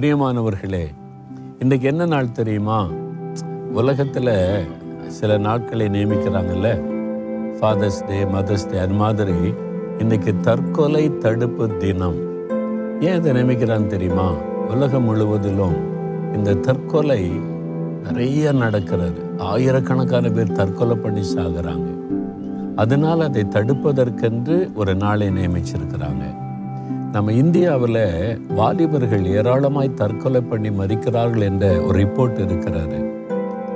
பிரியமானவர்களே இன்றைக்கு என்ன நாள் தெரியுமா? உலகத்தில் சில நாட்களை நியமிக்கிறாங்கல்ல? ஃபாதர்ஸ் டே மதர்ஸ் டே அது மாதிரி இன்றைக்கி தற்கொலை தடுப்பு தினம். ஏன் இதை நியமிக்கிறான்னு தெரியுமா? உலகம் முழுவதிலும் இந்த தற்கொலை நிறைய நடக்கிறது. ஆயிரக்கணக்கான பேர் தற்கொலை பண்ணி சாகிறாங்க. அதனால் அதை தடுப்பதற்கென்று ஒரு நாளை நியமிச்சிருக்கிறாங்க. நம்ம இந்தியாவில் வாலிபர்கள் ஏராளமாய் தற்கொலை பண்ணி மறிக்கிறார்கள் என்ற ஒரு ரிப்போர்ட் இருக்கிறாரு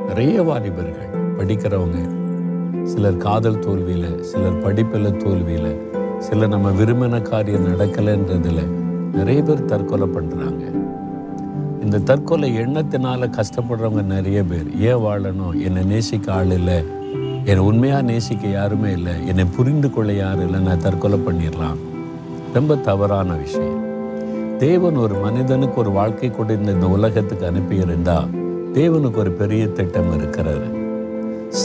நிறைய வாலிபர்கள் படிக்கிறவங்க சிலர் காதல் தோல்வியில் சிலர் படிப்பில் தோல்வியில் சிலர் நம்ம விரும்பின காரியம் நடக்கலைன்றதில் நிறைய பேர் தற்கொலை பண்ணுறாங்க இந்த தற்கொலை எண்ணத்தினால கஷ்டப்படுறவங்க நிறைய பேர். ஏன் வாழணும்? என்னை நேசிக்க ஆள் இல்லை. என்னை உண்மையாக நேசிக்க யாருமே இல்லை. என்னை புரிந்து கொள்ள யாரும் இல்லை நான் தற்கொலை பண்ணிடலாம். ரொம்ப தவறான விஷயம். தேவன் ஒரு மனிதனுக்கு ஒரு வாழ்க்கை கொடுத்த இந்த உலகத்துக்கு அனுப்பியிருந்தா தேவனுக்கு ஒரு பெரிய திட்டம் இருக்கிறது.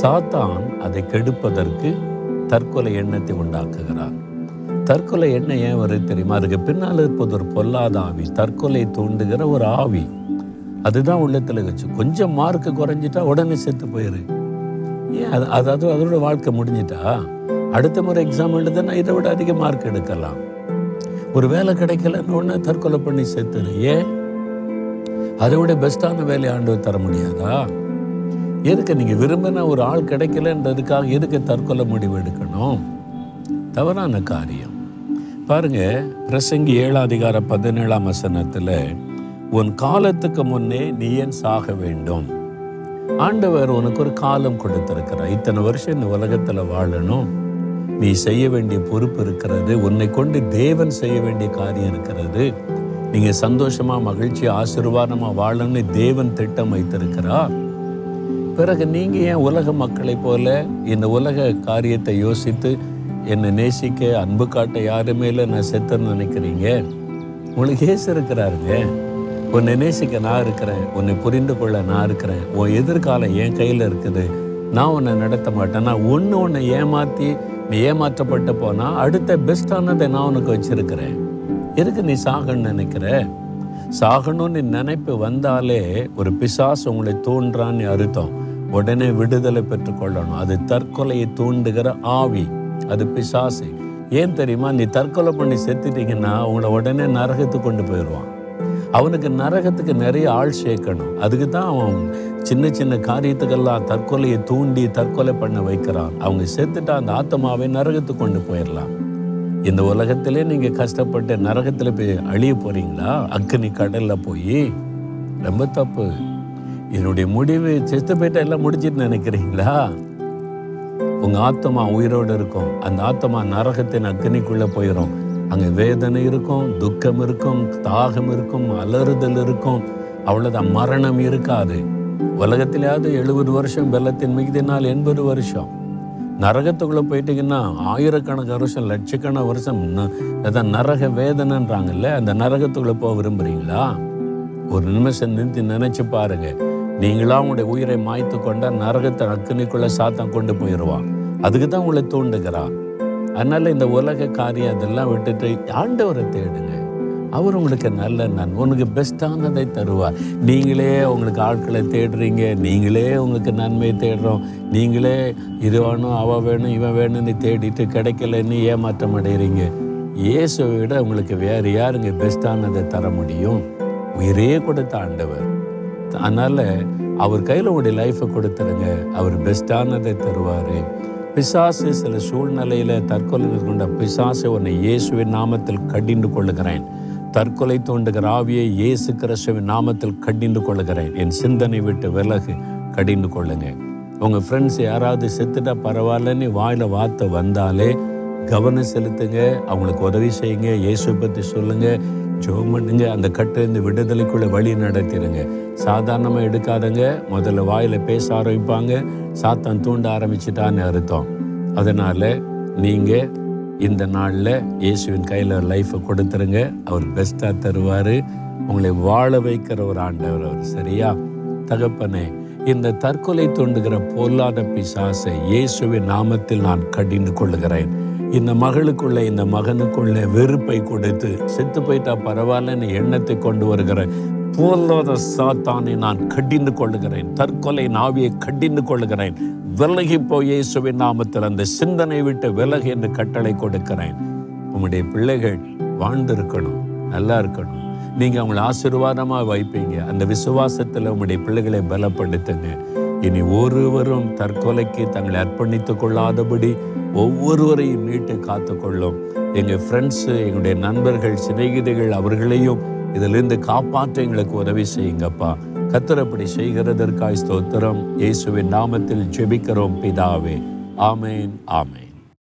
சாத்தான் அதை கெடுப்பதற்கு தற்கொலை எண்ணத்தை உண்டாக்குகிறான். தற்கொலை எண்ணம் ஏன் வருது தெரியுமா? அதுக்கு பின்னால் இருப்பது ஒரு பொல்லாத ஆவி தற்கொலை தூண்டுகிற ஒரு ஆவி. அதுதான் உள்ளத்தில் வச்சு கொஞ்சம் மார்க்கு குறைஞ்சிட்டா உடனே செத்து போயிரு. ஏன்? அது அதாவது அதோட வாழ்க்கை முடிஞ்சிட்டா? அடுத்த முறை எக்ஸாம் எழுதுனா இதை விட அதிக மார்க் எடுக்கலாம். ஒரு வேலை கிடைக்கலன்னு உடனே தற்கொலை பண்ணி செத்துரு. ஏன்? அதை விட பெஸ்ட்டான வேலையை ஆண்டு தர முடியாதா? எதுக்கு நீங்கள் விரும்பின ஒரு ஆள் கிடைக்கலன்றதுக்காக எதுக்கு தற்கொலை முடிவு எடுக்கணும்? தவறான காரியம். பாருங்க பிரசங்கி ஏழாம் அதிகார பதினேழாம் வசனத்தில் உன் காலத்துக்கு முன்னே நீ ஏன் சாக வேண்டும்? ஆண்டவர் உனக்கு ஒரு காலம் கொடுத்துருக்கிறார். இத்தனை வருஷம் இந்த உலகத்தில் வாழணும். நீ செய்ய வேண்டிய பொறுப்பு இருக்கிறது. உன்னை கொண்டு தேவன் செய்ய வேண்டிய காரியம் இருக்கிறது. நீங்கள் சந்தோஷமாக மகிழ்ச்சி ஆசீர்வாதமாக வாழணும்னு தேவன் திட்டம் வைத்திருக்கிறார். பிறகு நீங்கள் ஏன் உலக மக்களைப் போல இந்த உலக காரியத்தை யோசித்து என்னை நேசிக்க அன்பு காட்ட யாருமே இல்லை நான் செத்துன்னு நினைக்கிறீங்க? உங்களுக்கு ஏசு இருக்கிறாருங்க. உன்னை நேசிக்க நான் இருக்கிறேன். உன்னை புரிந்து கொள்ள நான் இருக்கிறேன். உன் எதிர்காலம் என் கையில் இருக்குது. நான் உன்னை நடத்த மாட்டேன். நான் ஒன்று உன்னை ஏமாற்றி நீ ஏமாற்றப்பட்டு போனால் அடுத்த பெஸ்ட்டானதை நான் உனக்கு வச்சிருக்கிறேன். எதுக்கு நீ சாகன்னு நினைக்கிற? சாகணும்னு நினைப்பு வந்தாலே ஒரு பிசாசு உங்களை தூண்டுறான்னு அர்த்தம். உடனே விடுதலை பெற்றுக்கொள்ளணும் அது தற்கொலையை தூண்டுகிற ஆவி. அது பிசாசு. ஏன் தெரியுமா? நீ தற்கொலை பண்ணி செத்துட்டீங்கன்னா உங்களை உடனே நரகத்துக்கு கொண்டு போயிடுவான். அவனுக்கு நரகத்துக்கு நிறைய ஆள் சேர்க்கணும். அதுக்கு தான் அவன் சின்ன சின்ன காரியத்துக்கெல்லாம் தற்கொலையை தூண்டி தற்கொலை பண்ண வைக்கிறான். அவங்க செத்துட்டா அந்த ஆத்மாவை நரகத்துக்கு கொண்டு போயிடலாம். இந்த உலகத்திலே நீங்க கஷ்டப்பட்டு நரகத்தில் போய் அழிய போறீங்களா? அக்னி கடல்ல போய்? ரொம்ப தப்பு. என்னுடைய முடிவு செத்து போயிட்டா எல்லாம் முடிச்சிட்டு நினைக்கிறீங்களா? உங்க ஆத்மா உயிரோடு இருக்கும். அந்த ஆத்மா நரகத்தின் அக்னிக்குள்ள போயிடும் அங்கே வேதனை இருக்கும் துக்கம் இருக்கும் தாகம் இருக்கும் அலறுதல் இருக்கும். அவ்வளோதான் மரணம் இருக்காது. உலகத்திலாவது எழுபது வருஷம் வெள்ளத்தின் மிகுதினால் எண்பது வருஷம். நரகத்துக்குள்ளே போயிட்டீங்கன்னா ஆயிரக்கணக்கான வருஷம் லட்சக்கண வருஷம் அதான் நரக வேதனைன்றாங்கல்ல அந்த நரகத்துக்குள்ளே போக விரும்புறீங்களா? ஒரு நிமிஷம் நிறுத்தி நினச்சி பாருங்க. நீங்களாம் உங்களுடைய உயிரை மாய்த்து கொண்டால் நரகத்தை அக்கினிக்குள்ள சாத்தான் கொண்டு போயிடுவான் அதுக்கு தான் உங்களை தூண்டுகிறான். அதனால் இந்த உலக காரியம் அதெல்லாம் விட்டுட்டு ஆண்டவரை தேடுங்க. அவர் உங்களுக்கு நல்ல நன் உனக்கு பெஸ்ட்டானதை தருவார். நீங்களே உங்களுக்கு ஆட்களை தேடுறீங்க நீங்களே உங்களுக்கு நன்மை தேடுறோம். நீங்களே இது வேணும் அவள் வேணும் இவன் வேணும்னு தேடிட்டு கிடைக்கலன்னு ஏமாற்றம் அடைகிறீங்க இயேசுவை விட உங்களுக்கு வேறு யாருங்க பெஸ்ட்டானதை தர முடியும்? உயிரே கொடுத்த ஆண்டவர். அதனால் அவர் கையில் உங்களுடைய லைஃப்பை கொடுத்துருங்க. அவர் பெஸ்ட்டானதை தருவார். பிசாசு சில சூழ்நிலையில் தற்கொலை கொண்ட பிசாசை உன்னை இயேசுவின் நாமத்தில் கடிந்து கொள்ளுகிறேன். தற்கொலை தோண்டுகிற ஆவியை இயேசு கிறிஸ்துவின் நாமத்தில் கடிந்து கொள்ளுகிறேன். என் சிந்தனை விட்டு விலகு கடிந்து கொள்ளுங்க. உங்கள் ஃப்ரெண்ட்ஸ் யாராவது செத்துட்டா பரவாயில்லன்னு வாயில் வார்த்தை வந்தாலே கவனம் செலுத்துங்க அவங்களுக்கு உதவி செய்யுங்க இயேசு பற்றி சொல்லுங்க ஜோம் பண்ணுங்க அந்த கட்டிலிருந்து விடுதலைக்குள்ள வழி நடத்திடுங்க. சாதாரணமாக எடுக்காதங்க முதல்ல வாயில் பேச ஆரம்பிப்பாங்க சாத்தான் தூண்ட ஆரம்பிச்சிட்டான்னு அர்த்தம். அதனால் நீங்கள் இந்த நாளில் இயேசுவின் கையில் லைஃப்பை கொடுத்துருங்க. அவர் பெஸ்ட்டாக தருவார். உங்களை வாழ வைக்கிற ஒரு ஆண்டவர் அவர். சரியா? தகப்பனே இந்த தற்கொலை தூண்டுகிற பொல்லாத பிசாசை இயேசுவின் நாமத்தில் நான் கடிந்து கொள்ளுகிறேன். இந்த மகளுக்குள்ள இந்த மகனுக்குள்ள வெறுப்பை கொடுத்து செத்து போயிட்டா பரவாயில்லன்னு எண்ணத்தை கொண்டு வருகிற போல்லாத சாத்தானை நான் கடிந்து கொள்ளுகிறேன். தற்கொலை நாவியை கடிந்து கொள்ளுகிறேன். விலகி போய் இயேசுவின் நாமத்தில் அந்த சிந்தனை விட்டு விலகி என்று கட்டளை கொடுக்கிறேன். உங்களுடைய பிள்ளைகள் வாழ்ந்திருக்கணும் நல்லா இருக்கணும். நீங்கள் அவங்களை ஆசீர்வாதமாக வைப்பீங்க. அந்த விசுவாசத்தில் உங்களுடைய பிள்ளைகளை பலப்படுத்துங்க. இனி ஒருவரும் தற்கொலைக்கு தங்களை அர்ப்பணித்துக் கொள்ளாதபடி ஒவ்வொருவரையும் மீட்டு காத்துக்கொள்ளும். எங்கள் ஃப்ரெண்ட்ஸு எங்களுடைய நண்பர்கள் சிநேகிதிகள் அவர்களையும் இதிலிருந்து காப்பாற்ற எங்களுக்கு உதவி செய்யுங்கப்பா. கத்தர் அப்படி செய்கிறதற்காய் ஸ்தோத்திரம். இயேசுவின் நாமத்தில் ஜெபிக்கிறோம் பிதாவே. ஆமேன் ஆமேன்.